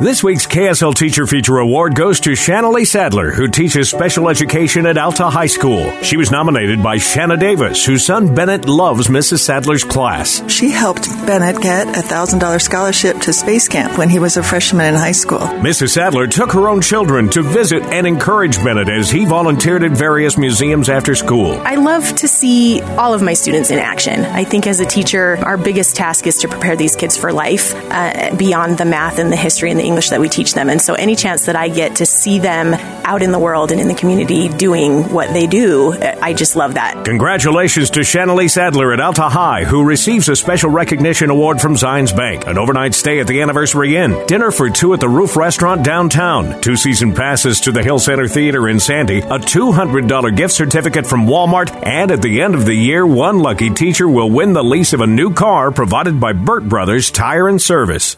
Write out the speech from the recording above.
This week's KSL Teacher Feature Award goes to Shanalee Sadler, who teaches special education at Alta High School. She was nominated by Shanna Davis, whose son Bennett loves Mrs. Sadler's class. She helped Bennett get a $1,000 scholarship to space camp when he was a freshman in high school. Mrs. Sadler took her own children to visit and encourage Bennett as he volunteered at various museums after school. I love to see all of my students in action. I think as a teacher, our biggest task is to prepare these kids for life uh, beyond the math and the history and the English that we teach them. And so any chance that I get to see them out in the world and in the community doing what they do, eh, I just love that. Congratulations to Shanalee Sadler at Alta High, who receives a special recognition award from Zions Bank, an overnight stay at the Anniversary Inn, dinner for two at the Roof Restaurant downtown, two season passes to the Hale Center Theater in Sandy, a $200 gift certificate from Walmart, and at the end of the year, one lucky teacher will win the lease of a new car provided by Burt Brothers Tire and Service.